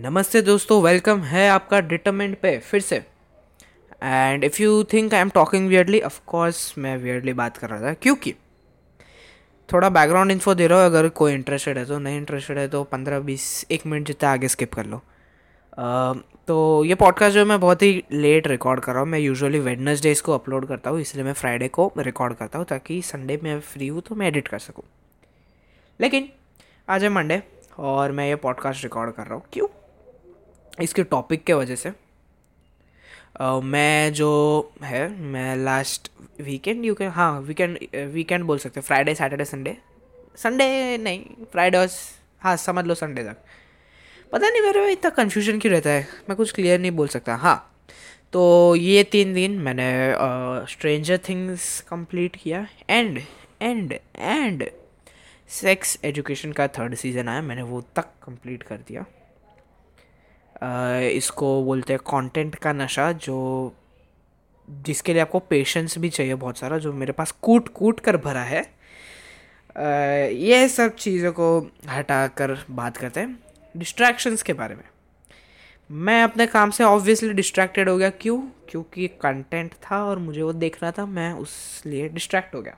नमस्ते दोस्तों वेलकम है आपका डिटरमेंट पे फिर से। And if you think I am talking weirdly of course मैं वियर्डली बात कर रहा था क्योंकि थोड़ा बैकग्राउंड इन्फो दे रहा हूँ अगर कोई इंटरेस्टेड है तो नहीं इंटरेस्टेड है तो पंद्रह बीस एक मिनट जितना आगे स्किप कर लो। uh, तो ये पॉडकास्ट जो मैं बहुत ही लेट रिकॉर्ड कर रहा हूँ मैं यूजुअली वेडनेसडेज को अपलोड करता हूँ इसलिए मैं फ्राइडे को रिकॉर्ड करता हूँ ताकि संडे में फ्री हूँ तो मैं एडिट कर सकूँ। लेकिन आज है मंडे और मैं ये पॉडकास्ट रिकॉर्ड कर रहा हूँ क्यों? इसके टॉपिक के वजह से uh, मैं जो है मैं लास्ट वीकेंड यू कैन हाँ वीकेंड वीकेंड बोल सकते फ्राइडे सैटरडे संडे संडे नहीं फ्राइडे हाँ समझ लो संडे तक। पता नहीं मेरे में इतना कन्फ्यूज़न क्यों रहता है? मैं कुछ क्लियर नहीं बोल सकता। हाँ तो ये तीन दिन मैंने स्ट्रेंजर थिंग्स कंप्लीट किया। And and and Sex Education का थर्ड सीज़न आया। मैंने वो तक कंप्लीट कर दिया। इसको बोलते हैं कंटेंट का नशा जो जिसके लिए आपको पेशेंस भी चाहिए बहुत सारा जो मेरे पास कूट कूट कर भरा है। ये सब चीज़ों को हटा कर बात करते हैं डिस्ट्रैक्शंस के बारे में। मैं अपने काम से ऑब्वियसली डिस्ट्रैक्टेड हो गया। क्यों? क्योंकि कंटेंट था और मुझे वो देखना था मैं उस लिए डिस्ट्रैक्ट हो गया।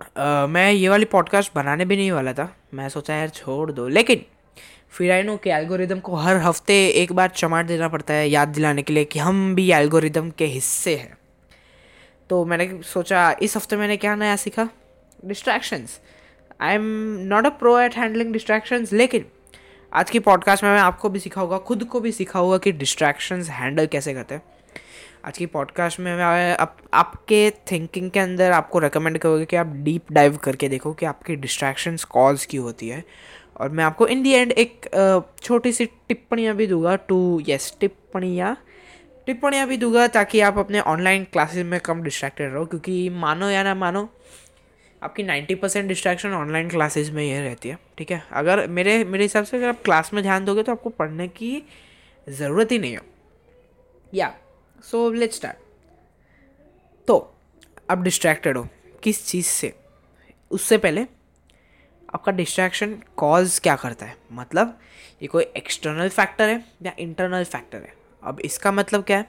uh, मैं ये वाली पॉडकास्ट बनाने भी नहीं वाला था। मैं सोचा यार छोड़ दो। लेकिन फिर आई नो कि एल्गोरिदम को हर हफ़्ते एक बार चमाट देना पड़ता है याद दिलाने के लिए कि हम भी एल्गोरिदम के हिस्से हैं। तो मैंने सोचा इस हफ़्ते मैंने क्या नया सीखा? Distractions I am not a pro at handling distractions लेकिन आज की पॉडकास्ट में मैं आपको भी सिखाऊँगा खुद को भी सिखाऊँगा कि डिस्ट्रैक्शंस हैंडल कैसे करते हैं। आज की पॉडकास्ट में मैं आप, आपके थिंकिंग के अंदर आपको रिकमेंड करूँगा कि आप डीप डाइव करके देखो कि आपकी डिस्ट्रैक्शंस कॉज क्यों होती है। और मैं आपको इन दी एंड एक छोटी सी टिप्पणियाँ भी दूँगा टू यस टिप्पणियाँ। टिप्पणियाँ भी दूँगा ताकि आप अपने ऑनलाइन क्लासेस में कम डिस्ट्रैक्टेड रहो, क्योंकि मानो या ना मानो, आपकी ninety percent distraction online classes में ये रहती है, ठीक है? अगर मेरे मेरे हिसाब से अगर आप क्लास में ध्यान दोगे तो आपको पढ़ने की ज़रूरत ही नहीं हो। या सो लेट स्टार्ट तो आप डिस्ट्रैक्टेड हो, किस चीज़ से? उससे पहले आपका डिस्ट्रैक्शन कॉज क्या करता है? मतलब ये कोई एक्सटर्नल फैक्टर है या इंटरनल फैक्टर है? अब इसका मतलब क्या है?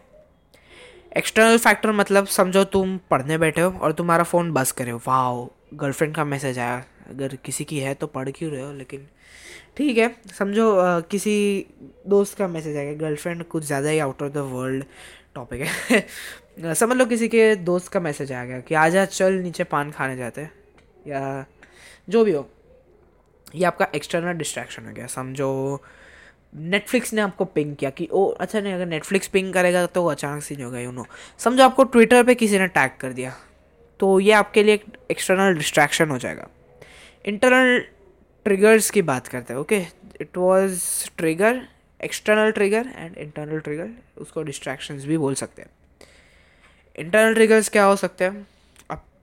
एक्सटर्नल फैक्टर मतलब समझो तुम पढ़ने बैठे हो और तुम्हारा फ़ोन बस करे हो। वाह गर्लफ्रेंड का मैसेज आया। अगर किसी की है तो पढ़ क्यों रहे हो? लेकिन ठीक है, समझो किसी दोस्त का मैसेज आया। गर्लफ्रेंड कुछ ज़्यादा ही out of the world topic है। समझ लो किसी के दोस्त का मैसेज आ गया कि, आजा चल नीचे पान खाने जाते या जो भी हो। ये आपका एक्सटर्नल डिस्ट्रैक्शन हो गया, समझो। नेटफ्लिक्स ने आपको पिंग किया कि, ओ अच्छा नहीं, अगर नेटफ्लिक्स पिंग करेगा तो अचानक से नहीं होगा यू नो समझो आपको ट्विटर पे किसी ने टैग कर दिया तो ये आपके लिए एक एक्सटर्नल डिस्ट्रैक्शन हो जाएगा। इंटरनल ट्रिगर्स की बात करते हैं okay it was trigger external trigger and internal trigger उसको डिस्ट्रैक्शंस भी बोल सकते हैं। इंटरनल ट्रिगर्स क्या हो सकते हैं?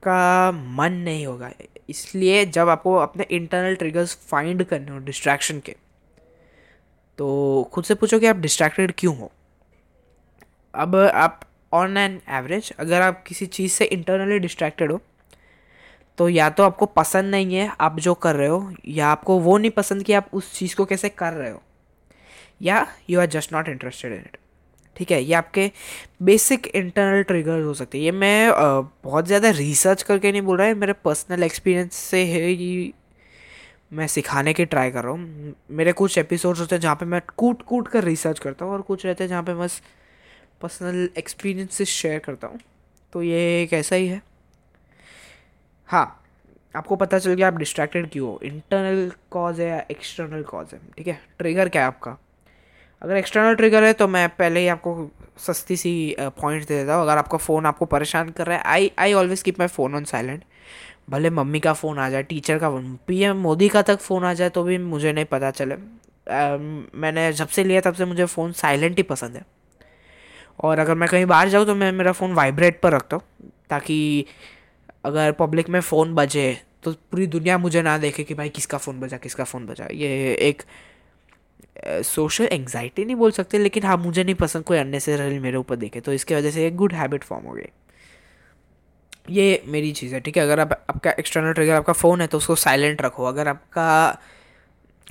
आपका मन नहीं होगा। इसलिए जब आपको अपने इंटरनल ट्रिगर्स फाइंड करने हो डिस्ट्रैक्शन के तो खुद से पूछो कि आप डिस्ट्रैक्टेड क्यों हो? अब आप ऑन एन एवरेज अगर आप किसी चीज़ से इंटरनली डिस्ट्रैक्टेड हो तो या तो आपको पसंद नहीं है आप जो कर रहे हो, या आपको वो नहीं पसंद कि आप उस चीज़ को कैसे कर रहे हो, या you are just not interested in it ठीक है, ये आपके बेसिक इंटरनल ट्रिगर हो सकते हैं। ये मैं बहुत ज़्यादा रिसर्च करके नहीं बोल रहा है मेरे पर्सनल एक्सपीरियंस से है ये मैं सिखाने की ट्राई कर रहा हूँ। मेरे कुछ एपिसोड्स होते हैं जहाँ पे मैं कूट कूट कर रिसर्च करता हूँ और कुछ रहते हैं जहाँ पे बस पर्सनल एक्सपीरियंसेस शेयर करता हूँ। तो ये एक ऐसा ही है। हाँ आपको पता चल गया आप डिस्ट्रैक्टेड क्यों हो? इंटरनल कॉज है या एक्सटर्नल कॉज है? ठीक है ट्रिगर क्या है आपका? अगर एक्सटर्नल ट्रिगर है तो मैं पहले ही आपको सस्ती सी पॉइंट दे देता हूँ। अगर आपका फ़ोन आपको परेशान कर रहा है I I always keep my phone on silent भले मम्मी का फ़ोन आ जाए टीचर का फ़ोन पीएम मोदी का तक फ़ोन आ जाए तो भी मुझे नहीं पता चले। आ, मैंने जब से लिया तब से मुझे फ़ोन साइलेंट ही पसंद है। और अगर मैं कहीं बाहर जाऊँ तो मैं मेरा फ़ोन वाइब्रेट पर रखता हूँ ताकि अगर पब्लिक में फ़ोन बजे तो पूरी दुनिया मुझे ना देखे कि भाई किसका फ़ोन बजा किसका फ़ोन बजा। ये एक सोशल एंगजाइटी नहीं बोल सकते लेकिन हाँ मुझे नहीं पसंद कोई अननेसेसरी मेरे ऊपर देखे तो इसके वजह से एक गुड हैबिट फॉर्म हो गई। ये मेरी चीज़ है ठीक है? अगर आप आपका एक्सटर्नल ट्रिगर आपका फ़ोन है तो उसको साइलेंट रखो। अगर आपका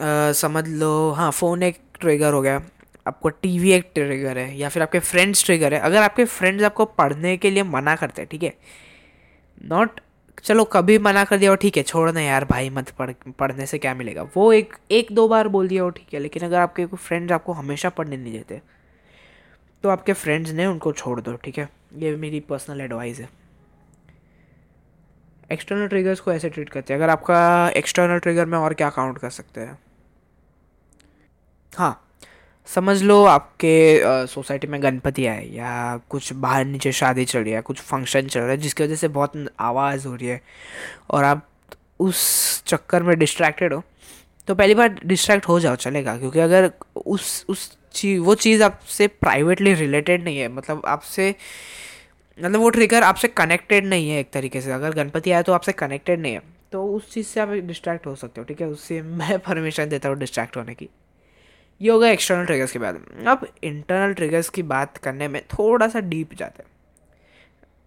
अ, समझ लो हाँ फ़ोन एक ट्रिगर हो गया आपको टीवी एक ट्रिगर है या फिर आपके फ्रेंड्स ट्रिगर है अगर आपके फ्रेंड्स आपको पढ़ने के लिए मना करते हैं ठीक है? नॉट चलो कभी मना कर दिया वो ठीक है छोड़ना यार, भाई मत पढ़, पढ़ने से क्या मिलेगा? वो एक एक दो बार बोल दिया वो ठीक है, लेकिन अगर आपके कोई फ्रेंड्स आपको हमेशा पढ़ने नहीं देते तो आपके फ्रेंड्स ने उनको छोड़ दो, ठीक है? ये मेरी पर्सनल एडवाइस है। एक्सटर्नल ट्रिगर्स को ऐसे ट्रीट करते हैं। अगर आपका एक्सटर्नल ट्रिगर में और क्या काउंट कर सकते हैं? हाँ। समझ लो आपके सोसाइटी में गणपति आए या कुछ बाहर नीचे शादी चल रही है, कुछ फ़ंक्शन चल रहा है, जिसकी वजह से बहुत आवाज़ हो रही है और आप उस चक्कर में डिस्ट्रैक्टेड हो तो पहली बार डिस्ट्रैक्ट हो जाओ, चलेगा, क्योंकि अगर उस उस चीज़ वो चीज़ आपसे प्राइवेटली रिलेटेड नहीं है मतलब आपसे मतलब वो ट्रिगर आपसे कनेक्टेड नहीं है एक तरीके से, अगर गणपति आया तो आपसे कनेक्टेड नहीं है तो उस चीज़ से आप डिस्ट्रैक्ट हो सकते हो, ठीक है? उससे मैं परमिशन देता हूँ डिस्ट्रैक्ट होने की। ये होगा एक्सटर्नल ट्रिगर्स के बाद। अब इंटरनल ट्रिगर्स की बात करने में थोड़ा सा डीप जाते हैं।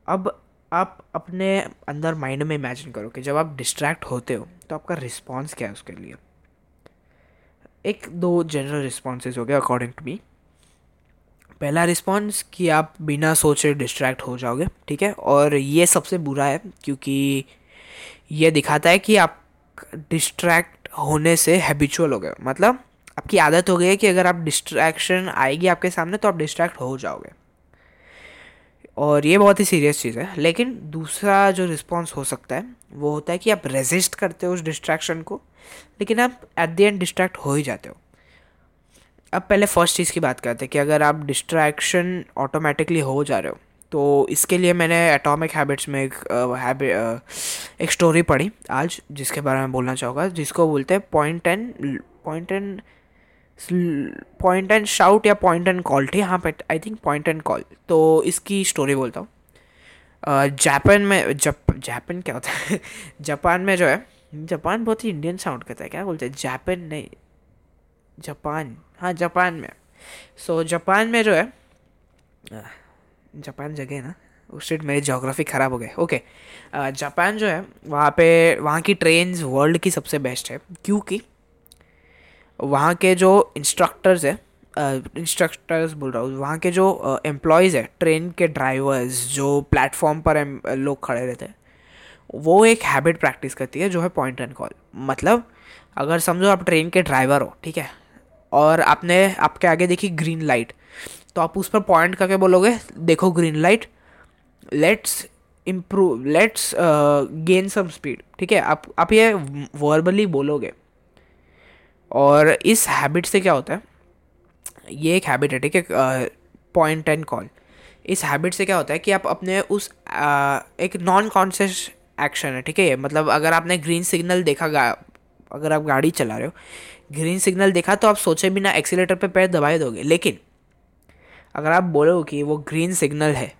अब आप अपने अंदर माइंड में इमेजिन करो कि जब आप डिस्ट्रैक्ट होते हो तो आपका रिस्पॉन्स क्या है उसके लिए? एक दो जनरल रिस्पॉन्सेज हो गए अकॉर्डिंग टू मी पहला रिस्पॉन्स कि आप बिना सोचे डिस्ट्रैक्ट हो जाओगे, ठीक है? और ये सबसे बुरा है, क्योंकि ये दिखाता है कि आप डिस्ट्रैक्ट होने से हैबिचुअल हो गए मतलब आपकी आदत हो गई है कि अगर आप डिस्ट्रैक्शन आएगी आपके सामने तो आप डिस्ट्रैक्ट हो जाओगे। और ये बहुत ही सीरियस चीज़ है। लेकिन दूसरा जो रिस्पॉन्स हो सकता है, वो होता है कि आप रेजिस्ट करते हो उस डिस्ट्रैक्शन को, लेकिन आप एट द एंड डिस्ट्रैक्ट हो ही जाते हो। अब पहले फ़र्स्ट चीज़ की बात करते हैं कि अगर आप डिस्ट्रैक्शन ऑटोमेटिकली हो जा रहे हो तो इसके लिए मैंने एटॉमिक हैबिट्स में एक हैबिट एक स्टोरी पढ़ी आज, जिसके बारे में बोलना चाहूँगा, जिसको बोलते हैं point and point and point and shout या पॉइंट एंड कॉल ठीक हाँ? पे I think point and call तो इसकी स्टोरी बोलता हूँ। जापान में जप जापान क्या होता है? जापान में जो है जापान बहुत ही इंडियन साउंड करता है क्या बोलते हैं? जापान नहीं जापान हाँ जापान में। सो so, जापान में जो है जापान जगह है ना उस स्टेट मेरी जोग्राफी ख़राब हो गए ओके जापान जो है वहाँ पे वहाँ की ट्रेन्स वर्ल्ड की सबसे बेस्ट है क्योंकि वहाँ के जो इंस्ट्रक्टर्स है इंस्ट्रक्टर्स बोल रहा हूँ, वहाँ के जो एम्प्लॉयज़ है ट्रेन के ड्राइवर्स जो प्लेटफॉर्म पर लोग खड़े रहते हैं, वो एक हैबिट प्रैक्टिस करती है, जो है पॉइंट एंड कॉल मतलब अगर समझो आप ट्रेन के ड्राइवर हो, ठीक है, और आपने, आपके आगे देखी ग्रीन लाइट तो आप उस पर पॉइंट करके बोलोगे, देखो green light let's improve let's gain some speed ठीक है, आप आप ये वर्बली बोलोगे और इस हैबिट से क्या होता है? ये एक हैबिट है ठीक है? पॉइंट एंड कॉल इस हैबिट से क्या होता है कि आप अपने उस आ, एक नॉन कॉन्शियस एक्शन है ठीक है? मतलब अगर आपने ग्रीन सिग्नल देखा अगर आप गाड़ी चला रहे हो ग्रीन सिग्नल देखा तो आप सोचे बिना एक्सीटर पे पैर दबाए दोगे। लेकिन अगर आप बोलो कि वो ग्रीन सिग्नल है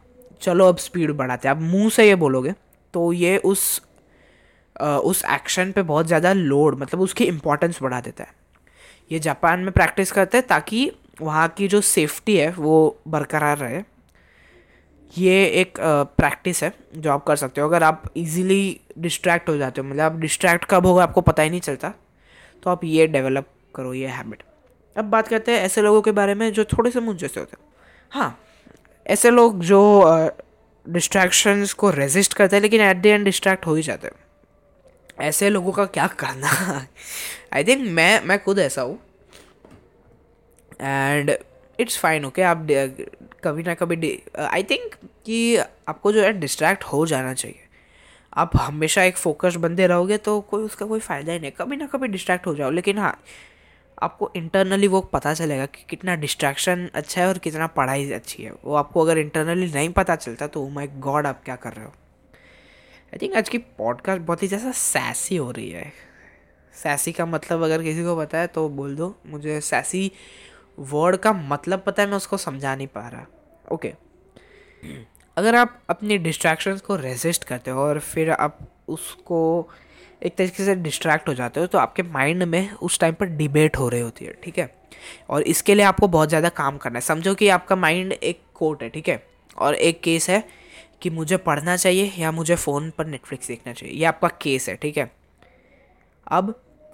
चलो अब स्पीड बढ़ाते आप मुँह से ये बोलोगे तो ये उस आ, उस एक्शन पे बहुत ज़्यादा लोड मतलब उसकी इम्पोर्टेंस बढ़ा देता है। ये जापान में प्रैक्टिस करते हैं ताकि वहाँ की जो सेफ्टी है, वो बरकरार रहे। ये एक प्रैक्टिस है जो आप कर सकते हो। अगर आप इजीली डिस्ट्रैक्ट हो जाते हो मतलब आप डिस्ट्रैक्ट कब होगा आपको पता ही नहीं चलता तो आप ये डेवलप करो ये हैबिट अब बात करते हैं ऐसे लोगों के बारे में जो थोड़े से मुझ जैसे होते हैं। हाँ ऐसे लोग जो डिस्ट्रैक्शंस को रेजिस्ट करते हैं, लेकिन एट द एंड डिस्ट्रैक्ट हो ही जाते हैं। ऐसे लोगों का क्या करना? आई थिंक मैं मैं खुद ऐसा हूँ। एंड इट्स फाइन ओके आप कभी ना कभी आई थिंक कि आपको जो है डिस्ट्रैक्ट हो जाना चाहिए। आप हमेशा एक फोकस बंदे रहोगे तो कोई उसका कोई फ़ायदा ही नहीं। कभी ना कभी डिस्ट्रैक्ट हो जाओ, लेकिन हाँ आपको इंटरनली वो पता चलेगा कि कितना डिस्ट्रैक्शन अच्छा है और कितना पढ़ाई अच्छी है। वो आपको अगर इंटरनली नहीं पता चलता तो माई गॉड आप क्या कर रहे हो? आई थिंक आज की पॉडकास्ट बहुत ही ज़्यादा सैसी हो रही है। सैसी का मतलब अगर किसी को पता है तो बोल दो, मुझे सैसी वर्ड का मतलब पता है मैं उसको समझा नहीं पा रहा। ओके अगर आप अपनी डिस्ट्रैक्शंस को रेजिस्ट करते हो और फिर आप उसको एक तरीके से डिस्ट्रैक्ट हो जाते हो तो आपके माइंड में उस टाइम पर डिबेट हो रही होती है, ठीक है? और इसके लिए आपको बहुत ज़्यादा काम करना है। समझो कि आपका माइंड एक कोर्ट है, ठीक है? और एक केस है कि मुझे पढ़ना चाहिए या मुझे फ़ोन पर नेटफ्लिक्स देखना चाहिए, ये आपका केस है, ठीक है? अब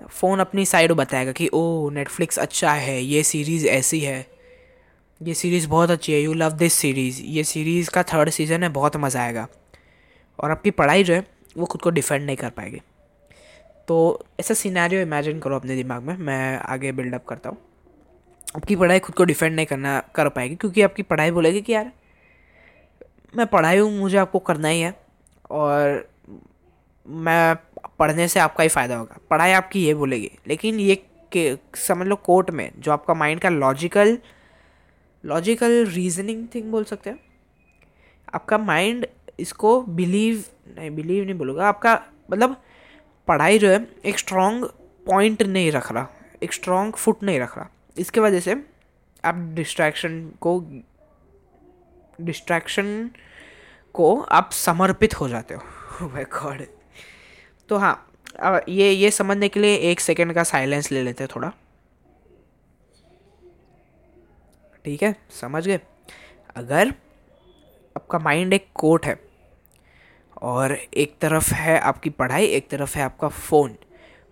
फ़ोन अपनी साइड बताएगा कि ओ नेटफ्लिक्स अच्छा है, ये सीरीज़ ऐसी है। ये सीरीज़ बहुत अच्छी है यू लव दिस सीरीज़ ये सीरीज़ का थर्ड सीज़न है, बहुत मज़ा आएगा। और आपकी पढ़ाई जो है, वो खुद को डिफेंड नहीं कर पाएगी। तो ऐसा सिनेरियो इमेजिन करो अपने दिमाग में, मैं आगे बिल्डअप करता हूँ। आपकी पढ़ाई खुद को डिफेंड नहीं करना, कर पाएगी, क्योंकि आपकी पढ़ाई बोलेगी कि, यार, मैं पढ़ाई हूँ, मुझे आपको करना ही है। और मैं पढ़ने से आपका ही फ़ायदा होगा। पढ़ाई आपकी ये बोलेगी। लेकिन ये के, समझ लो कोर्ट में, जो आपका माइंड का लॉजिकल लॉजिकल रीजनिंग थिंग बोल सकते हैं, आपका माइंड इसको बिलीव, नहीं बिलीव नहीं बोलूँगा, आपका मतलब पढ़ाई जो है, एक स्ट्रॉन्ग पॉइंट नहीं रख रहा, एक स्ट्रॉन्ग फुट नहीं रख रहा। इसके वजह से आप डिस्ट्रैक्शन को डिस्ट्रैक्शन को आप समर्पित हो जाते हो। माय गॉड तो हाँ ये ये समझने के लिए एक सेकेंड का साइलेंस ले लेते हैं थोड़ा। ठीक है? समझ गए? अगर आपका माइंड एक कोट है और एक तरफ़ है आपकी पढ़ाई, एक तरफ़ है आपका फ़ोन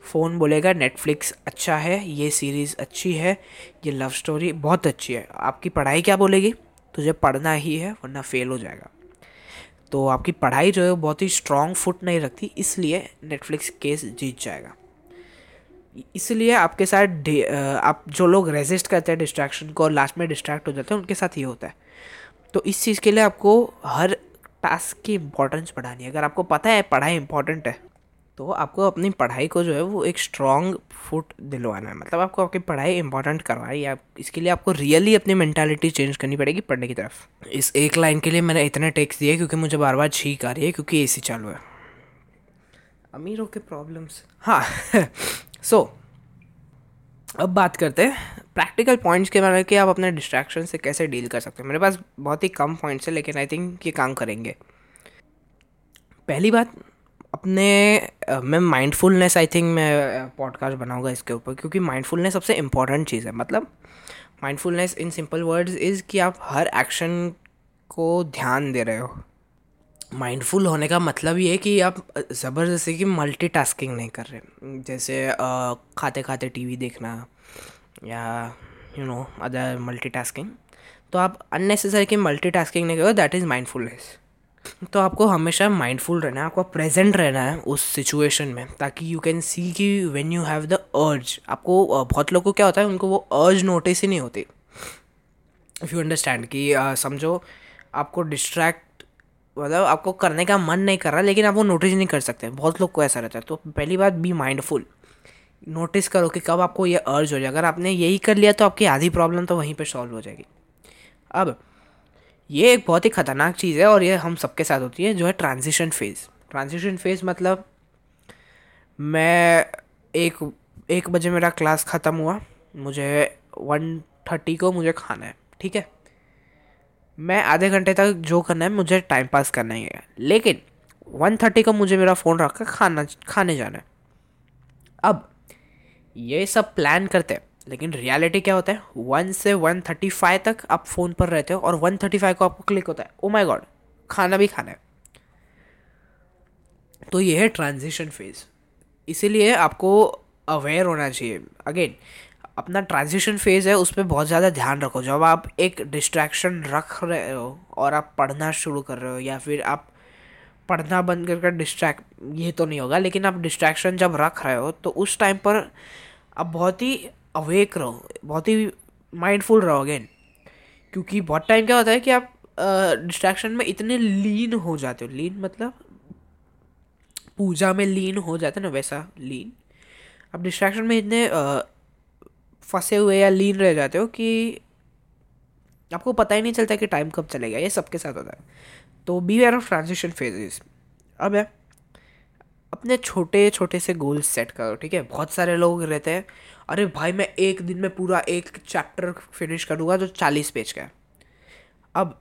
फ़ोन बोलेगा नेटफ्लिक्स अच्छा है, ये सीरीज़ अच्छी है, ये लव स्टोरी बहुत अच्छी है। आपकी पढ़ाई क्या बोलेगी? तुझे पढ़ना ही है, वरना फेल हो जाएगा। तो आपकी पढ़ाई जो है बहुत ही स्ट्रॉन्ग फुट नहीं रखती, इसलिए नेटफ्लिक्स केस जीत जाएगा। इसलिए आपके साथ आप जो लोग रेजिस्ट करते हैं डिस्ट्रैक्शन को और लास्ट में डिस्ट्रैक्ट हो जाते हैं, उनके साथ ये होता है। तो इस चीज़ के लिए आपको हर टास्क की इम्पोर्टेंस बढ़ानी है। अगर आपको पता है पढ़ाई इंपॉर्टेंट है तो आपको अपनी पढ़ाई को जो है वो एक स्ट्रॉन्ग फुट दिलवाना है। मतलब आपको आपकी पढ़ाई इंपॉर्टेंट करवाई है इसके लिए आपको रियली अपनी मैंटालिटी चेंज करनी पड़ेगी पढ़ने की तरफ़। इस एक लाइन के लिए मैंने इतने टेक्स दिए क्योंकि मुझे बार बार छीक आ रही है क्योंकि एसी चालू है। अमीरों के प्रॉब्लम्स हाँ सो so, अब बात करते हैं प्रैक्टिकल पॉइंट्स के बारे में कि आप अपने डिस्ट्रैक्शन से कैसे डील कर सकते हैं। मेरे पास बहुत ही कम पॉइंट्स है लेकिन आई थिंक ये काम करेंगे। पहली बात अपने मैं माइंडफुलनेस आई थिंक मैं पॉडकास्ट बनाऊँगा इसके ऊपर, क्योंकि माइंडफुलनेस सबसे इंपॉर्टेंट चीज़ है। मतलब mindfulness in simple words is कि आप हर एक्शन को ध्यान दे रहे हो। माइंडफुल होने का मतलब ये है कि आप ज़बरदस्ती की मल्टीटास्किंग नहीं कर रहे। जैसे खाते खाते टीवी देखना या यू नो अदर मल्टीटास्किंग तो आप अननेसेसरी की मल्टीटास्किंग नहीं करो दैट इज़ माइंडफुलनेस तो आपको हमेशा माइंडफुल रहना है, आपको प्रेजेंट रहना है उस सिचुएशन में, ताकि यू कैन सी कि व्हेन यू हैव द अर्ज़ आपको बहुत लोगों को क्या होता है, उनको वो अर्ज़ नोटिस ही नहीं होती। इफ़ यू अंडरस्टैंड कि समझो, आपको डिस्ट्रैक्ट मतलब आपको करने का मन नहीं कर रहा, लेकिन आप वो नोटिस नहीं कर सकते, बहुत लोग को ऐसा रहता है। तो पहली बात बी माइंडफुल नोटिस करो कि कब आपको ये अर्ज़ हो जाए अगर आपने यही कर लिया तो आपकी आधी प्रॉब्लम तो वहीं पर सॉल्व हो जाएगी। अब ये एक बहुत ही ख़तरनाक चीज़ है और ये हम सबके साथ होती है, जो है ट्रांजिशन फ़ेज़ ट्रांजिशन फ़ेज़ मतलब मैं एक एक बजे मेरा क्लास ख़त्म हुआ, मुझे वन थर्टी को मुझे खाना है, ठीक है? मैं आधे घंटे तक जो करना है, मुझे टाइम पास करना ही है। लेकिन वन थर्टी को मुझे मेरा फ़ोन रख कर खाना, खाने जाना है। अब ये सब प्लान करते हैं। लेकिन रियलिटी क्या होता है? वन से वन थर्टी फाइव तक आप फ़ोन पर रहते हो और वन थर्टी फाइव को आपको क्लिक होता है। ओ माई गॉड खाना भी खाना है। तो ये है ट्रांजिशन फ़ेज़ इसीलिए आपको अवेयर होना चाहिए। अगेन अपना ट्रांजिशन फ़ेज़ है, उस पर बहुत ज़्यादा ध्यान रखो। जब आप एक डिस्ट्रैक्शन रख रहे हो और आप पढ़ना शुरू कर रहे हो या फिर आप पढ़ना बंद कर कर डिस्ट्रैक्ट ये तो नहीं होगा, लेकिन आप डिस्ट्रैक्शन जब रख रहे हो तो उस टाइम पर आप बहुत ही अवेक रहो, बहुत ही माइंडफुल रहो अगेन क्योंकि बहुत टाइम क्या होता है कि आप डिस्ट्रैक्शन में इतने लीन हो जाते हो. लीन मतलब पूजा में लीन हो जाते ना, वैसा लीन आप डिस्ट्रैक्शन में इतने फंसे हुए या लीन रह जाते हो कि आपको पता ही नहीं चलता कि टाइम कब चलेगा. ये सबके साथ होता है. तो be aware of transition phases अब है, अपने छोटे छोटे से गोल्स सेट करो, ठीक है? बहुत सारे लोग रहते हैं अरे भाई, मैं एक दिन में पूरा एक चैप्टर फिनिश करूँगा जो चालीस पेज का है। अब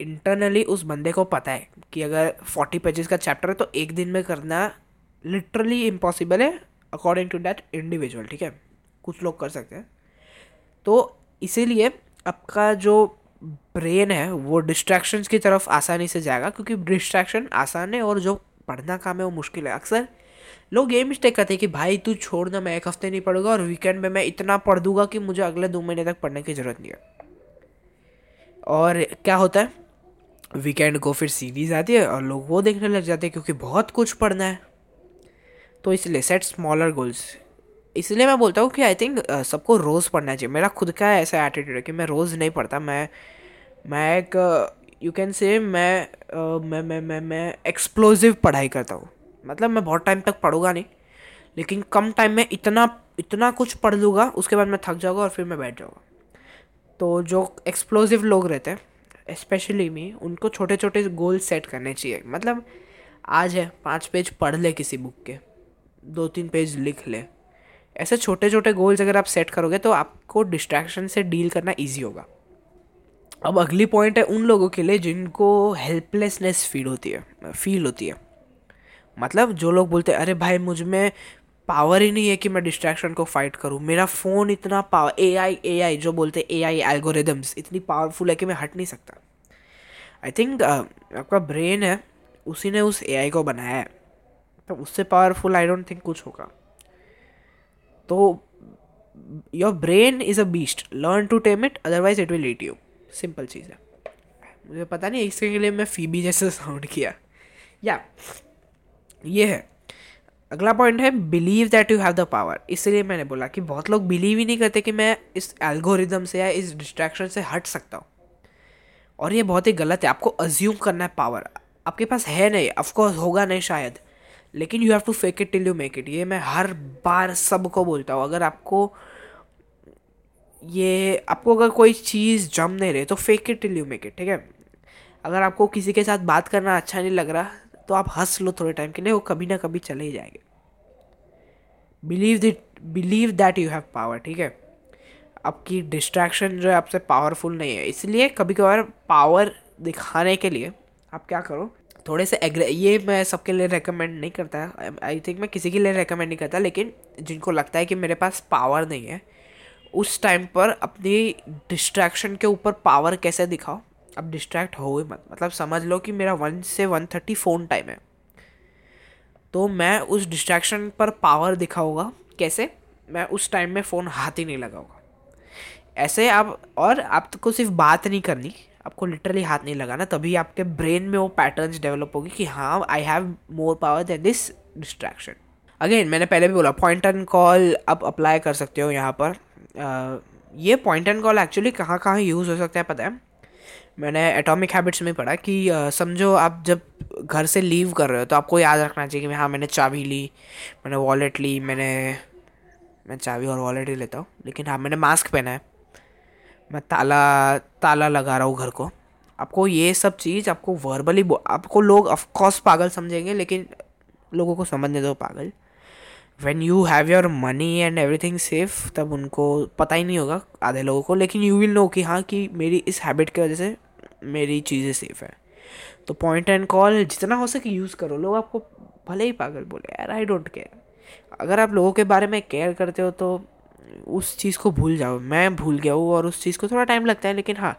इंटरनली उस बंदे को पता है कि अगर फोर्टी पेजेस का चैप्टर है तो एक दिन में करना लिटरली इम्पॉसिबल है अकॉर्डिंग टू डैट इंडिविजुअल ठीक है? कुछ लोग कर सकते हैं। तो इसीलिए आपका जो ब्रेन है, वो डिस्ट्रैक्शन की तरफ़ आसानी से जाएगा, क्योंकि डिस्ट्रैक्शन आसान है और जो पढ़ना काम है, वो मुश्किल है। अक्सर लोग ये मिस्टेक करते हैं कि भाई तू छोड़ ना मैं एक हफ़्ते नहीं पढ़ूँगा और वीकेंड में मैं इतना पढ़ दूँगा कि मुझे अगले दो महीने तक पढ़ने की ज़रूरत नहीं है। और क्या होता है? वीकेंड को फिर सीरीज़ आती है और लोग वो देखने लग जाते हैं क्योंकि बहुत कुछ पढ़ना है। तो इसलिए सेट स्मॉलर गोल्स इसलिए मैं बोलता हूँ कि आई थिंक सबको रोज़ पढ़ना चाहिए। मेरा खुद का ऐसा एटीट्यूड है कि मैं रोज़ नहीं पढ़ता। मैं मैं एक यू कैन से मैं मैं मैं मैं मैं एक्सप्लोजिव पढ़ाई करता हूँ। मतलब मैं बहुत टाइम तक पढ़ूँगा नहीं, लेकिन कम टाइम में इतना इतना कुछ पढ़ लूँगा, उसके बाद मैं थक जाऊँगा और फिर मैं बैठ जाऊँगा। तो जो एक्सप्लोजिव लोग रहते हैं स्पेशली मी उनको छोटे छोटे गोल सेट करने चाहिए। मतलब आज है, पाँच पेज पढ़ ले किसी बुक के दो तीन पेज लिख ले। ऐसे छोटे छोटे गोल्स अगर आप सेट करोगे तो आपको डिस्ट्रैक्शन से डील करना ईजी होगा। अब अगली पॉइंट है उन लोगों के लिए जिनको हेल्पलेसनेस फील होती है फील होती है। मतलब जो लोग बोलते हैं अरे भाई मुझमें पावर ही नहीं है कि मैं डिस्ट्रैक्शन को फाइट करूँ। मेरा फ़ोन इतना पावर ए आई ए आई जो बोलते हैं ए आई एल्गोरिदम्स इतनी पावरफुल है कि मैं हट नहीं सकता। आई थिंक uh, आपका ब्रेन है उसी ने उस ए आई को बनाया है। तो उससे पावरफुल आई डोंट थिंक कुछ होगा। तो your brain is a beast learn to tame it otherwise it will eat you simple चीज़ है। मुझे पता नहीं इसके लिए मैं फीबी जैसे साउंड किया। या ये है। अगला पॉइंट है believe that you have the power इसलिए मैंने बोला कि बहुत लोग बिलीव ही नहीं करते कि मैं इस एल्गोरिदम से या इस डिस्ट्रैक्शन से हट सकता हूँ। और ये बहुत ही गलत है। आपको अज्यूम करना है पावर आपके पास है नहीं। ऑफकोर्स होगा नहीं शायद। लेकिन you have to fake it till you make it ये मैं हर बार सबको बोलता हूँ। अगर आपको ये, आपको अगर कोई चीज़ जम नहीं रही तो fake it till you make it ठीक है? अगर आपको किसी के साथ बात करना अच्छा नहीं लग रहा तो आप हंस लो थोड़े टाइम के लिए, वो कभी ना कभी चले ही जाएँगे। Believe it believe that you have power ठीक है? आपकी डिस्ट्रैक्शन जो है आपसे पावरफुल नहीं है। इसलिए कभी कभार पावर दिखाने के लिए आप क्या करो, थोड़े से एग्रे ये मैं सबके लिए रेकमेंड नहीं करता आई थिंक मैं किसी के लिए रेकमेंड नहीं करता, लेकिन जिनको लगता है कि मेरे पास पावर नहीं है, उस टाइम पर अपनी डिस्ट्रैक्शन के ऊपर पावर कैसे दिखाओ अब डिस्ट्रैक्ट हो मत मतलब समझ लो कि मेरा वन से वन थर्टी फ़ोन टाइम है। तो मैं उस डिस्ट्रैक्शन पर पावर दिखाऊँगा। कैसे? मैं उस टाइम में फ़ोन हाथ ही नहीं लगाऊँगा। ऐसे आप और आपको सिर्फ़ बात नहीं करनी आपको लिटरली हाथ नहीं लगाना तभी आपके ब्रेन में वो पैटर्न्स डेवलप होगी कि हाँ I have more power than this distraction again मैंने पहले भी बोला पॉइंट एंड कॉल आप अप्लाई कर सकते हो यहाँ पर। आ, ये पॉइंट एंड कॉल एक्चुअली कहाँ कहाँ यूज़ हो सकता है पता है? मैंने एटॉमिक हैबिट्स में पढ़ा कि समझो आप जब घर से लीव कर रहे हो तो आपको याद रखना चाहिए कि हाँ मैंने चाबी ली, मैंने वॉलेट ली, मैंने, मैं चाबी और वॉलेट ही लेता हूँ। लेकिन हाँ मैंने मास्क पहना है। मैं ताला ताला लगा रहा हूँ घर को। आपको ये सब चीज़ आपको वर्बली आपको लोग ऑफकोर्स पागल समझेंगे, लेकिन लोगों को समझने दो पागल। When you have your money and everything safe तब उनको पता ही नहीं होगा आधे लोगों को, लेकिन यू विल नो कि हाँ कि मेरी इस हैबिट की वजह से मेरी चीज़ें सेफ़ है। तो पॉइंट एंड कॉल जितना हो सके यूज़ करो। लोग आपको भले ही पागल बोले, यार आई डोंट केयर अगर आप लोगों के बारे में केयर करते हो तो उस चीज़ को भूल जाओ। मैं भूल गया हूँ और उस चीज़ को थोड़ा टाइम लगता है, लेकिन हाँ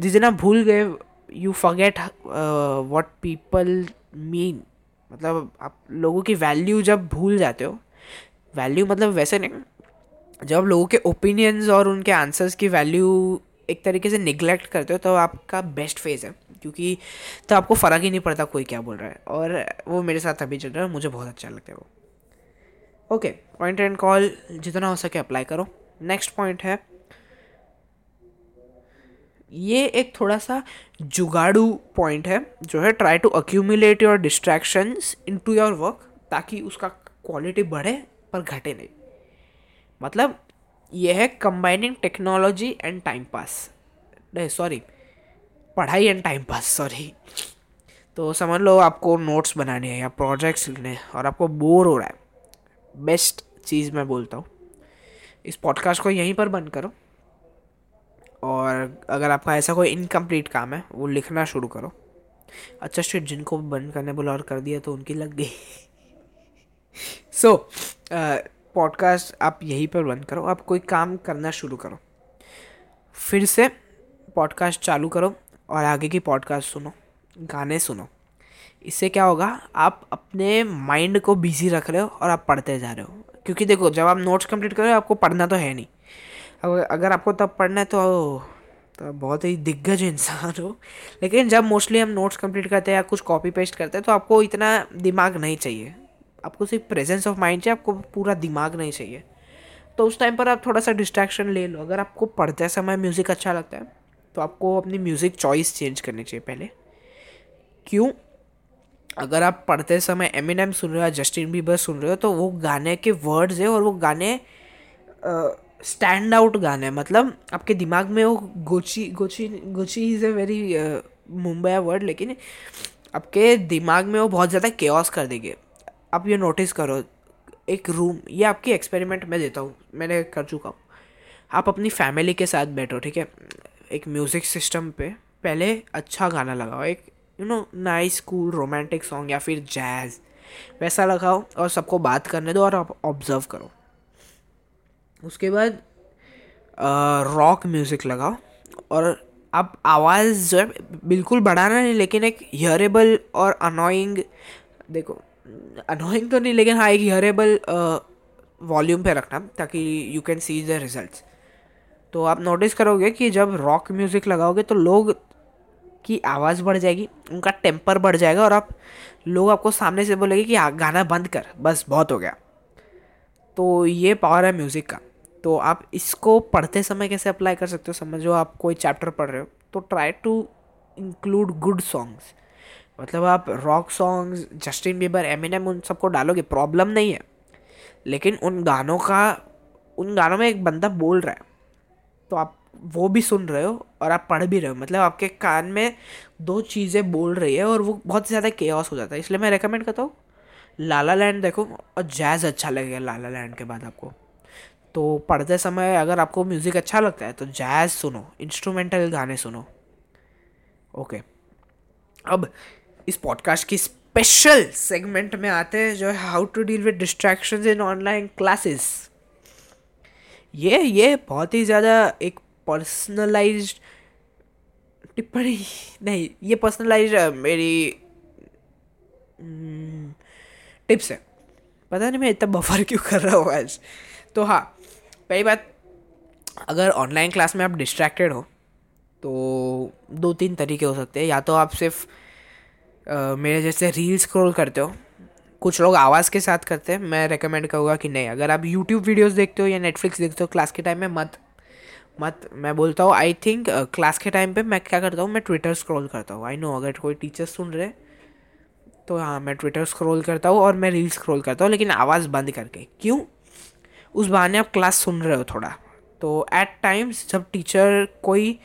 जिस दिन आप भूल गए you forget what people mean मतलब आप लोगों की वैल्यू जब भूल जाते हो वैल्यू मतलब वैसे नहीं। जब लोगों के ओपिनियंस और उनके आंसर्स की वैल्यू एक तरीके से निगलेक्ट करते हो तो आपका बेस्ट फ़ेज़ है। क्योंकि तो आपको फ़र्क ही नहीं पड़ता कोई क्या बोल रहा है। और वो मेरे साथ अभी चल रहा है, मुझे बहुत अच्छा लगता है वो। ओके पॉइंट एंड कॉल जितना हो सके अप्लाई करो। नेक्स्ट पॉइंट है, ये एक थोड़ा सा जुगाड़ू पॉइंट है, जो है try to accumulate your distractions into your work ताकि उसका क्वालिटी बढ़े पर घटे नहीं। मतलब यह है combining technology and time pass नहीं सॉरी पढ़ाई एंड टाइम पास सॉरी तो समझ लो आपको नोट्स बनाने हैं या प्रोजेक्ट्स लिखने हैं और आपको बोर हो रहा है। बेस्ट चीज़ मैं बोलता हूँ। इस पॉडकास्ट को यहीं पर बंद करो। और अगर आपका ऐसा कोई इनकम्प्लीट काम है, वो लिखना शुरू करो। अच्छा शिट जिनको बंद करने बोला और कर दिया तो उनकी लग गई। सो पॉडकास्ट आप यहीं पर बंद करो, आप कोई काम करना शुरू करो। फिर से पॉडकास्ट चालू करो और आगे की पॉडकास्ट सुनो, गाने सुनो। इससे क्या होगा, आप अपने माइंड को बिज़ी रख रहे हो और आप पढ़ते जा रहे हो। क्योंकि देखो, जब आप नोट्स कंप्लीट कर रहे हो, आपको पढ़ना तो है नहीं। अगर अगर आपको तब पढ़ना है तो तो बहुत ही दिग्गज इंसान हो। लेकिन जब मोस्टली हम नोट्स कंप्लीट करते हैं या कुछ कॉपी पेस्ट करते हैं तो आपको इतना दिमाग नहीं चाहिए। आपको सिर्फ़ प्रेजेंस ऑफ़ माइंड चाहिए, आपको पूरा दिमाग नहीं चाहिए। तो उस टाइम पर आप थोड़ा सा डिस्ट्रैक्शन ले लो। अगर आपको पढ़ते समय म्यूज़िक अच्छा लगता है तो आपको अपनी म्यूज़िक चॉइस चेंज करनी चाहिए पहले। क्यों? अगर आप पढ़ते समय एम एन एम सुन रहे हो जस्टिन बीबर सुन रहे हो तो वो गाने के वर्ड्स है और वो गाने स्टैंड आउट गाने मतलब आपके दिमाग में वो गोची गोची गोची is a very Mumbai word लेकिन आपके दिमाग में वो बहुत ज़्यादा केयस कर देंगे। आप ये नोटिस करो, एक रूम ये आपकी एक्सपेरिमेंट मैं देता हूँ, मैंने कर चुका हूँ। आप अपनी फैमिली के साथ बैठो, ठीक है? एक म्यूज़िक सिस्टम पे पहले अच्छा गाना लगाओ, एक you know nice cool romantic song या फिर जैज़ वैसा लगाओ और सबको बात करने दो और आप ऑब्ज़र्व करो। उसके बाद रॉक म्यूज़िक लगाओ और आप आवाज़ जो है, बिल्कुल बढ़ाना नहीं, लेकिन एक हियरेबल और अनोइंग देखो अनोइंग तो नहीं, लेकिन हाँ एक हियरेबल वॉल्यूम पे रखना ताकि you can see the results तो आप नोटिस करोगे कि जब रॉक म्यूज़िक लगाओगे तो लोग की आवाज़ बढ़ जाएगी, उनका टेम्पर बढ़ जाएगा और आप, लोग आपको सामने से बोलेंगे कि गाना बंद कर, बस बहुत हो गया। तो ये पावर है म्यूज़िक का। तो आप इसको पढ़ते समय कैसे अप्लाई कर सकते हो? समझो आप कोई चैप्टर पढ़ रहे हो तो try to include good songs मतलब आप rock songs Justin Bieber Eminem उन सबको डालोगे प्रॉब्लम नहीं है। लेकिन उन गानों का, उन गानों में एक बंदा बोल रहा है। तो आप वो भी सुन रहे हो और आप पढ़ भी रहे हो। मतलब आपके कान में दो चीज़ें बोल रही है और वो बहुत ज़्यादा केयस हो जाता है। इसलिए मैं रेकमेंड करता हूँ, लाला लैंड देखो, और जैज़ अच्छा लगेगा लाला लैंड के बाद आपको। तो पढ़ते समय अगर आपको म्यूज़िक अच्छा लगता है तो जैज़ सुनो इंस्ट्रूमेंटल गाने सुनो। ओके अब इस पॉडकास्ट की स्पेशल सेगमेंट में आते हैं जो है how to deal with distractions in online classes ये ये बहुत ही ज़्यादा एक पर्सनलाइज टिप्पणी नहीं ये पर्सनलाइज मेरी टिप्स hmm, है। पता नहीं मैं इतना बफर क्यों कर रहा हूँ आज। तो हाँ पहली बात अगर ऑनलाइन क्लास में आप डिस्ट्रैक्टेड हो तो दो तीन तरीके हो सकते हैं। या तो आप सिर्फ़ मेरे जैसे रील स्क्रॉल करते हो, कुछ लोग आवाज़ के साथ करते हैं, मैं रेकमेंड करूँगा कि नहीं। अगर आप यूट्यूब वीडियोस देखते हो या नेटफ्लिक्स देखते हो क्लास के टाइम में मत मत, मैं बोलता हूँ आई थिंक क्लास के टाइम पे मैं क्या करता हूँ, मैं ट्विटर स्क्रॉल करता हूँ। आई नो अगर कोई टीचर सुन रहे तो हाँ मैं ट्विटर स्क्रॉल करता हूँ और मैं रील स्क्रॉल करता हूँ, लेकिन आवाज़ बंद करके। क्यों? उस बहाने आप क्लास सुन रहे हो थोड़ा। तो एट टाइम्स जब टीचर कोई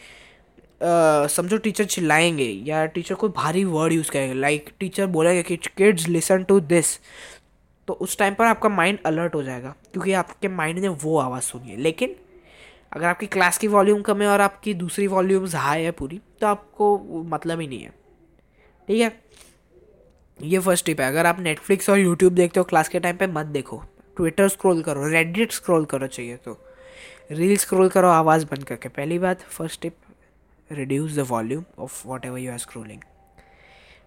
समझो टीचर चिल्लाएँगे या टीचर कोई भारी वर्ड यूज़ करेंगे। लाइक टीचर बोलेंगे कि किड्स लिसन टू दिस तो उस टाइम पर आपका माइंड अलर्ट हो जाएगा, क्योंकि आपके माइंड ने वो आवाज़ सुनी है। लेकिन अगर आपकी क्लास की वॉल्यूम कम है और आपकी दूसरी वॉल्यूम्स हाई है पूरी तो आपको मतलब ही नहीं है। ठीक है? ये फ़र्स्ट टिप है। अगर आप नेटफ्लिक्स और यूट्यूब देखते हो क्लास के टाइम पे मत देखो। ट्विटर स्क्रॉल करो। रेडिट स्क्रॉल करो चाहिए तो। रील स्क्रॉल करो, आवाज़ बंद करके। पहली बात first tip reduce the volume of whatever you are scrolling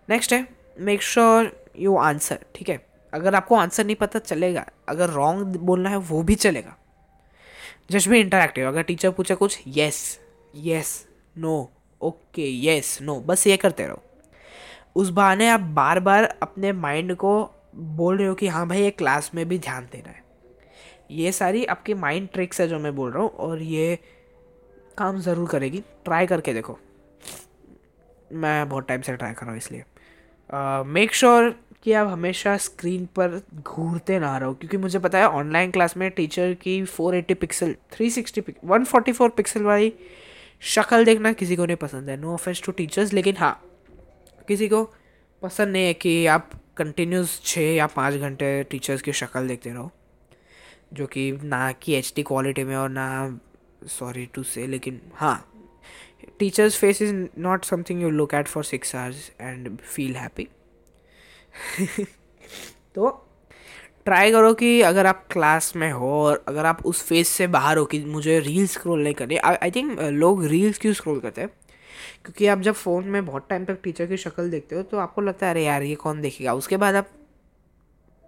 next है मेक श्योर यू आंसर ठीक है? अगर आपको आंसर नहीं पता, चलेगा। अगर रॉन्ग बोलना है, वो भी चलेगा। जस्ट भी इंटरेक्टिव अगर टीचर पूछे कुछ yes yes no okay yes no बस ये करते रहो। उस बहाने आप बार बार अपने माइंड को बोल रहे हो कि हाँ भाई, ये क्लास में भी ध्यान देना है। ये सारी आपकी माइंड ट्रिक्स है जो मैं बोल रहा हूँ, और ये काम ज़रूर करेगी। ट्राई करके देखो। मैं बहुत टाइम से ट्राई कर रहा हूँ इसलिए। मेक श्योर sure कि आप हमेशा स्क्रीन पर घूरते ना रहो, क्योंकि मुझे पता है ऑनलाइन क्लास में टीचर की 480 पिक्सल 360 पिक 144 पिक्सल वाली शक्ल देखना किसी को नहीं पसंद है। नो ऑफेंस टू टीचर्स लेकिन हाँ किसी को पसंद नहीं है कि आप कंटिन्यूस छः या पाँच घंटे टीचर्स की शक्ल देखते रहो, जो कि ना कि एच क्वालिटी में और ना सॉरी टू से लेकिन हाँ teachers face is not something you look at for six hours and feel happy तो ट्राई करो कि अगर आप क्लास में हो और अगर आप उस फ़ेज़ से बाहर हो कि मुझे रील्स स्क्रॉल नहीं करनी आई थिंक लोग रील्स क्यों स्क्रॉल करते हैं? क्योंकि आप जब फ़ोन में बहुत टाइम तक टीचर की शक्ल देखते हो तो आपको लगता है, अरे यार, ये कौन देखेगा? उसके बाद आप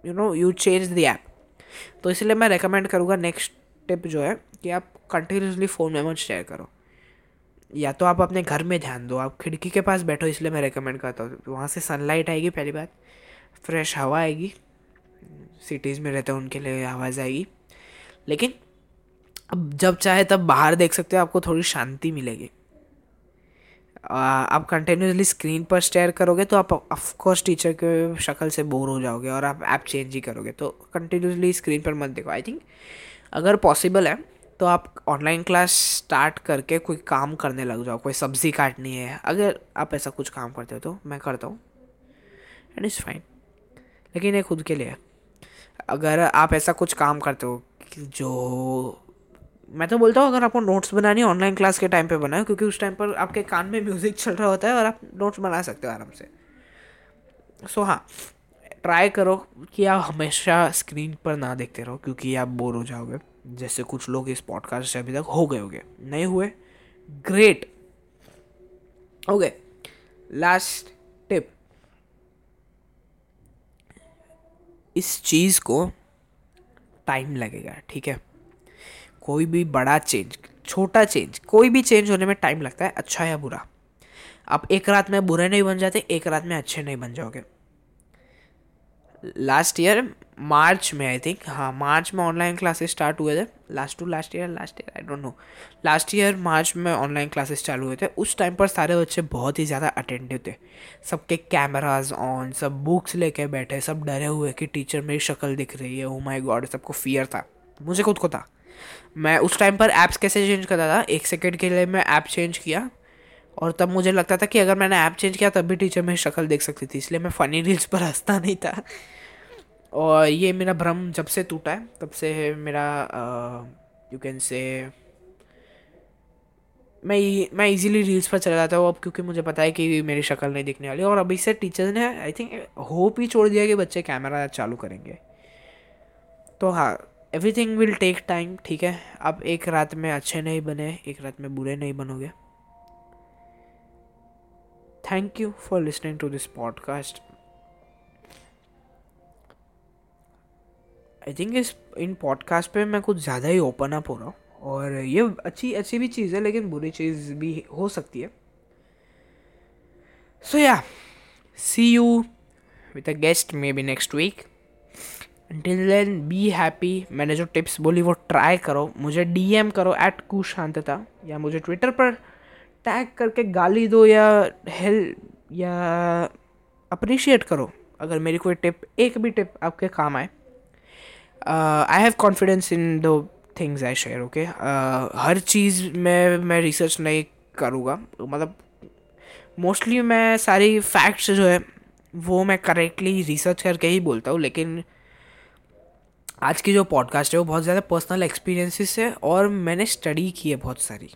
you know you change the app तो इसलिए मैं रेकमेंड करूँगा नेक्स्ट टिप जो है कि आप कंटिन्यूसली फ़ोन में शेयर करो। या तो आप अपने घर में ध्यान दो, आप खिड़की के पास बैठो, इसलिए मैं रेकमेंड करता हूँ। वहाँ से सनलाइट आएगी पहली बात फ्रेश हवा आएगी सिटीज़ में रहते हैं उनके लिए आवाज़ आएगी। लेकिन अब जब चाहे तब बाहर देख सकते हो, आपको थोड़ी शांति मिलेगी। आप कंटिन्यूसली स्क्रीन पर स्टेयर करोगे तो आप ऑफकोर्स टीचर के शक्ल से बोर हो जाओगे और आप ऐप चेंज ही करोगे। तो कंटिन्यूसली स्क्रीन पर मत देखो। आई थिंक अगर पॉसिबल है तो आप ऑनलाइन क्लास स्टार्ट करके कोई काम करने लग जाओ कोई सब्ज़ी काटनी है। अगर आप ऐसा कुछ काम करते हो तो मैं करता हूँ। एंड इज़ फाइन लेकिन ये खुद के लिए अगर आप ऐसा कुछ काम करते हो जो मैं तो बोलता हूँ अगर आपको नोट्स बनानी ऑनलाइन क्लास के टाइम पे बनाए क्योंकि उस टाइम पर आपके कान में म्यूज़िक चल रहा होता है और आप नोट्स बना सकते हो आराम से सो। So, हाँ ट्राई करो कि आप हमेशा स्क्रीन पर ना देखते रहो, क्योंकि आप बोर हो जाओगे। जैसे कुछ लोग इस पॉडकास्ट से अभी तक हो गए होंगे। नहीं हुए? ग्रेट ओके लास्ट टिप इस चीज़ को टाइम लगेगा, ठीक है? कोई भी बड़ा चेंज छोटा चेंज कोई भी चेंज होने में टाइम लगता है अच्छा या बुरा। आप एक रात में बुरे नहीं बन जाते, एक रात में अच्छे नहीं बन जाओगे। लास्ट ईयर मार्च में आई थिंक हाँ मार्च में ऑनलाइन क्लासेस स्टार्ट हुए थे. Last to last year last year I don't know last year March में ऑनलाइन क्लासेस चालू हुए थे. उस टाइम पर सारे बच्चे बहुत ही ज़्यादा अटेंटिव थे. सबके कैमराज ऑन सब बुक्स लेके बैठे, सब डरे हुए कि टीचर मेरी शक्ल दिख रही है. ओ माई गॉड सबको फियर था. मुझे खुद को था. मैं उस टाइम पर ऐप्स कैसे चेंज करता था? एक सेकेंड के लिए मैं ऐप चेंज किया. और तब मुझे लगता था कि अगर मैंने ऐप चेंज किया, तब भी टीचर मेरी शक्ल देख सकती थी, इसलिए मैं फ़नी रील्स पर हंसता नहीं था। और ये मेरा भ्रम जब से टूटा है, तब से मेरा यू कैन से मैं मैं इजीली रील्स पर चला जाता हूँ अब, क्योंकि मुझे पता है कि मेरी शक्ल नहीं दिखने वाली। और अभी से टीचर्स ने आई थिंक होप ही छोड़ दिया कि बच्चे कैमरा चालू करेंगे। तो हाँ एवरीथिंग विल टेक टाइम ठीक है? आप एक रात में अच्छे नहीं बने, एक रात में बुरे नहीं बनोगे। Thank you for listening to this podcast I think इस, इन पॉडकास्ट पे मैं कुछ ज़्यादा ही ओपन अप हो रहा हूँ और ये अच्छी अच्छी भी चीज़ है, लेकिन बुरी चीज़ भी हो सकती है। So ya see you with a guest maybe next week till then be happy मैंने जो टिप्स बोली वो ट्राई करो। मुझे डीएम करो एट कू शांतता या मुझे ट्विटर पर टैग करके गाली दो या हेल या अप्रिशिएट करो, अगर मेरी कोई टिप एक भी टिप आपके काम आए। I have confidence in the things I share okay हर चीज़ में मैं रिसर्च नहीं करूँगा। मतलब मोस्टली मैं सारी फैक्ट्स जो है, वो मैं करेक्टली रिसर्च करके ही बोलता हूँ, लेकिन आज की जो पॉडकास्ट है, वो बहुत ज़्यादा पर्सनल एक्सपीरियंसिस है और मैंने स्टडी की है बहुत सारी।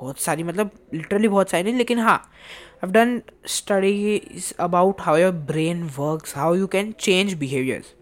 बहुत सारी मतलब लिटरली बहुत सारी नहीं, लेकिन हाँ I done study about how your brain work how you can change behaviours